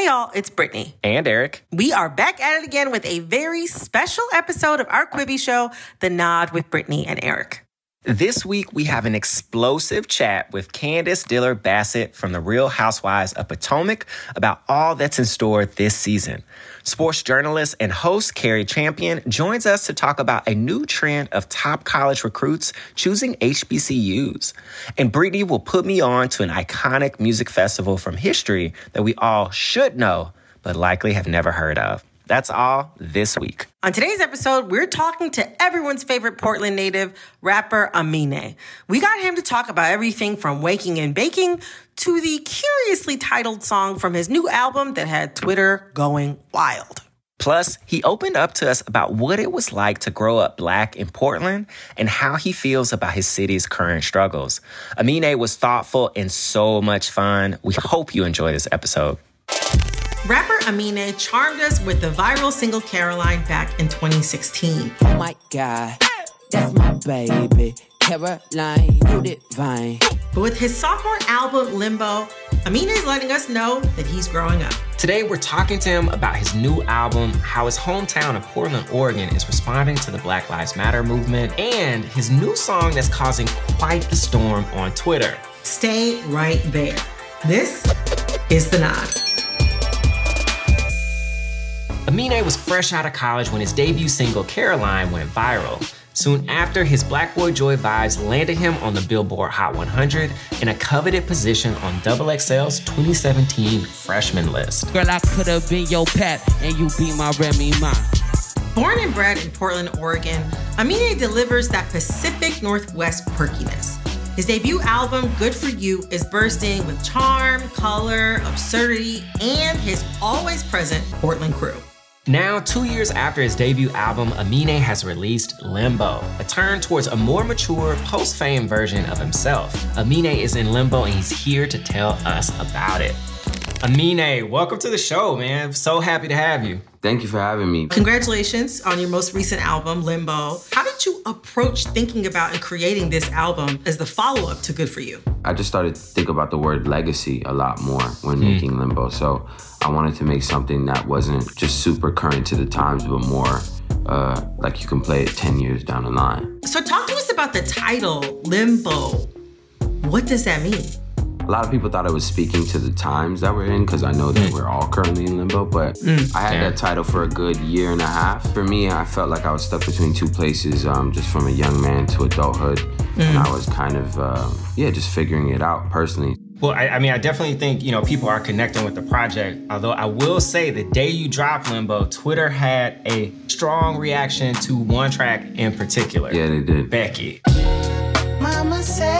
Hey y'all, it's Brittany. And Eric. We are back at it again with a very special episode of our Quibi show, The Nod with Brittany and Eric. This week, we have an explosive chat with Candiace Dillard Bassett from The Real Housewives of Potomac about all that's in store this season. Sports journalist and host Cari Champion joins us to talk about a new trend of top college recruits choosing HBCUs. And Brittany will put me on to an iconic music festival from history that we all should know, but likely have never heard of. That's all this week. On today's episode, we're talking to everyone's favorite Portland native, rapper Amine. We got him to talk about everything from waking and baking to the curiously titled song from his new album that had Twitter going wild. Plus, he opened up to us about what it was like to grow up black in Portland and how he feels about his city's current struggles. Amine was thoughtful and so much fun. We hope you enjoy this episode. Rapper Amine charmed us with the viral single Caroline back in 2016. Oh my God, that's my baby. Caroline, you divine. But with his sophomore album, Limbo, Amine is letting us know that he's growing up. Today, we're talking to him about his new album, how his hometown of Portland, Oregon is responding to the Black Lives Matter movement, and his new song that's causing quite the storm on Twitter. Stay right there. This is The Nod. Amine was fresh out of college when his debut single Caroline went viral. Soon after, his Black Boy Joy vibes landed him on the Billboard Hot 100 in a coveted position on XXL's 2017 freshman list. Girl, I could have been your pet and you be my Remy Ma. Born and bred in Portland, Oregon, Amine delivers that Pacific Northwest perkiness. His debut album, Good For You, is bursting with charm, color, absurdity, and his always present Portland crew. Now, two years after his debut album, Amine has released Limbo, a turn towards a more mature, post fame version of himself. Amine is in limbo and he's here to tell us about it. Amine, welcome to the show, man. So happy to have you. Thank you for having me. Congratulations on your most recent album, Limbo. How did you approach thinking about and creating this album as the follow up to Good For You? I just started to think about the word legacy a lot more when mm. making Limbo. So I wanted to make something that wasn't just super current to the times, but more uh, like you can play it 10 years down the line. So, talk to us about the title, Limbo. What does that mean? A lot of people thought I was speaking to the times that we're in because I know that mm. we're all currently in limbo, but mm. I had yeah. that title for a good year and a half. For me, I felt like I was stuck between two places, um, just from a young man to adulthood. Mm. And I was kind of, uh, yeah, just figuring it out personally. Well, I, I, mean, I definitely think, you know, people are connecting with the project. Although I will say the day you dropped Limbo, Twitter had a strong reaction to one track in particular. Yeah, they did. Becky. Mama said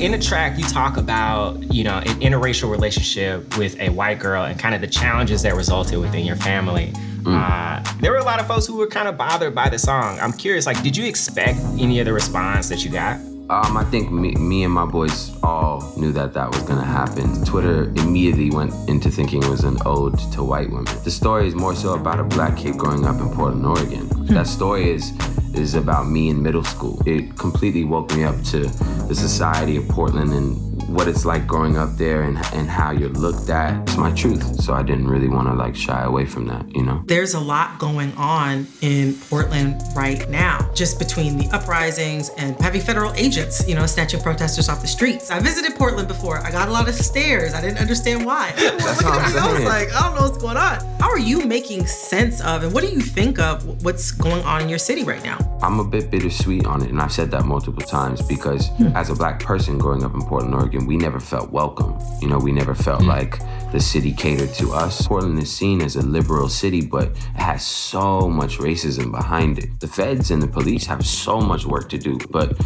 in the track, you talk about, you know, an interracial relationship with a white girl and kind of the challenges that resulted within your family. Mm. Uh, there were a lot of folks who were kind of bothered by the song. I'm curious, like, did you expect any of the response that you got? Um, I think me, me and my boys all knew that that was gonna happen. Twitter immediately went into thinking it was an ode to white women. The story is more so about a black kid growing up in Portland, Oregon. Hmm. That story is is about me in middle school. It completely woke me up to the society of Portland and what it's like growing up there and, and how you're looked at. It's my truth. So I didn't really want to like shy away from that, you know? There's a lot going on in Portland right now, just between the uprisings and having federal agents, you know, snatching protesters off the streets. I visited Portland before. I got a lot of stares. I didn't understand why. That's what I'm saying. I was like, I don't know what's going on. How are you making sense of and what do you think of what's going on in your city right now? I'm a bit bittersweet on it, and I've said that multiple times because hmm. as a black person growing up in Portland, Oregon, we never felt welcome. You know, we never felt mm. like the city catered to us. Portland is seen as a liberal city, but it has so much racism behind it. The feds and the police have so much work to do, but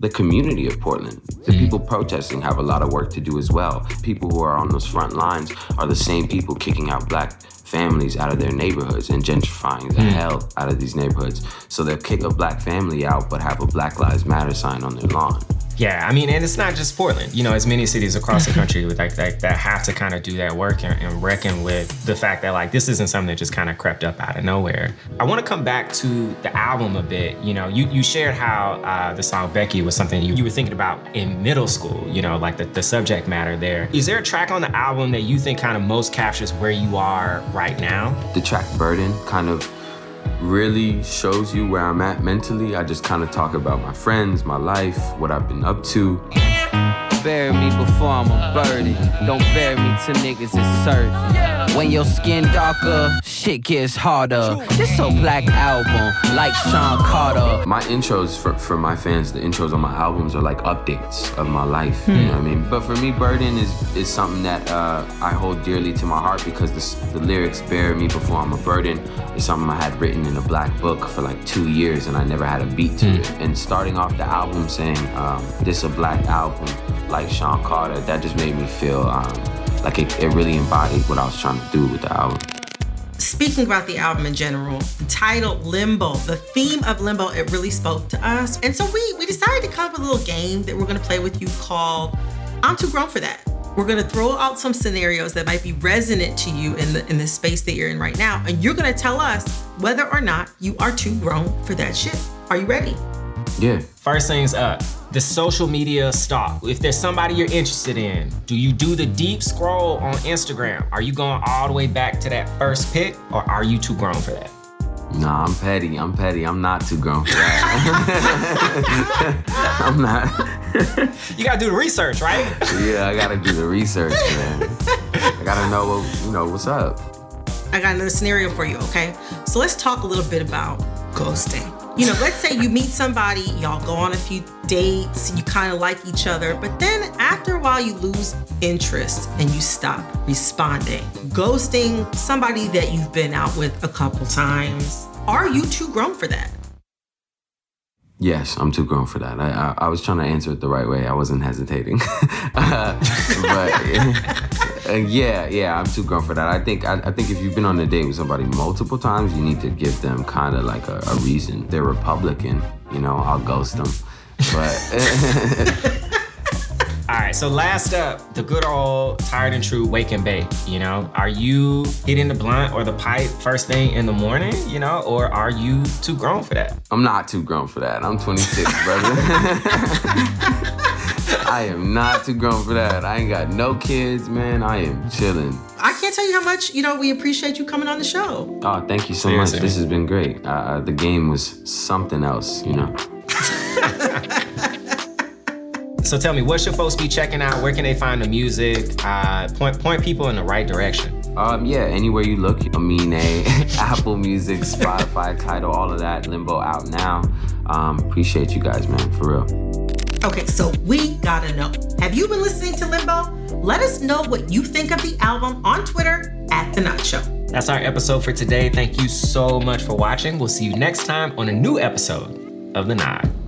the community of Portland, the mm. people protesting have a lot of work to do as well. People who are on those front lines are the same people kicking out black families out of their neighborhoods and gentrifying the mm. hell out of these neighborhoods. So they'll kick a black family out but have a Black Lives Matter sign on their lawn. Yeah, I mean, and it's not just Portland. You know, as many cities across the country with like, like that have to kind of do that work and, and reckon with the fact that like this isn't something that just kind of crept up out of nowhere. I want to come back to the album a bit. You know, you you shared how uh, the song Becky was something you, you were thinking about in middle school. You know, like the, the subject matter there. Is there a track on the album that you think kind of most captures where you are right now? The track Burden kind of really shows you where I'm at mentally. I just kind of talk about my friends, my life, what I've been up to. Bury me before I'm a birdie. Don't bury me till niggas is certain. When your skin darker, shit gets harder. This so black album, like Sean Carter. My intros for, for my fans, the intros on my albums are like updates of my life. You know what I mean? But for me, Burden is is something that uh, I hold dearly to my heart because the, the lyrics "Bury Me Before I'm a Burden" is something I had written in a black book for like two years, and I never had a beat to it. And starting off the album saying um, "This a black album," like Sean Carter, that just made me feel um, like it, it really embodied what I was trying to do with the album. Speaking about the album in general, the title Limbo, the theme of Limbo, it really spoke to us. And so we we decided to come up with a little game that we're gonna play with you called I'm Too Grown for That. We're gonna throw out some scenarios that might be resonant to you in the in the space that you're in right now, and you're gonna tell us whether or not you are too grown for that shit. Are you ready? Yeah. First things up, the social media stalk. If there's somebody you're interested in, do you do the deep scroll on Instagram? Are you going all the way back to that first pick or are you too grown for that? Nah, I'm petty. I'm petty. I'm not too grown for that. I'm not. You gotta do the research, right? Yeah, I gotta do the research, man. I gotta know what you know what's up. I got another scenario for you, okay? So let's talk a little bit about ghosting. You know, let's say you meet somebody, y'all go on a few dates, you kind of like each other, but then after a while you lose interest and you stop responding. Ghosting somebody that you've been out with a couple times. Are you too grown for that? Yes, I'm too grown for that. I, I, I was trying to answer it the right way. I wasn't hesitating. uh, but uh, yeah, yeah, I'm too grown for that. I think I, I think if you've been on a date with somebody multiple times, you need to give them kind of like a, a reason. They're Republican, you know. I'll ghost them, but. All right, so last up, the good old tired and true wake and bake. You know, are you hitting the blunt or the pipe first thing in the morning? You know, or are you too grown for that? I'm not too grown for that. I'm 26, brother. I am not too grown for that. I ain't got no kids, man. I am chilling. I can't tell you how much, you know, we appreciate you coming on the show. Oh, thank you so Seriously. much. This has been great. Uh, Uh, the game was something else, you know. So tell me, what should folks be checking out? Where can they find the music? Uh, point point people in the right direction. Um, yeah, anywhere you look, i Amine, Apple Music, Spotify, Tidal, all of that. Limbo out now. Um, appreciate you guys, man, for real. Okay, so we gotta know. Have you been listening to Limbo? Let us know what you think of the album on Twitter at The Nod Show. That's our episode for today. Thank you so much for watching. We'll see you next time on a new episode of The Nod.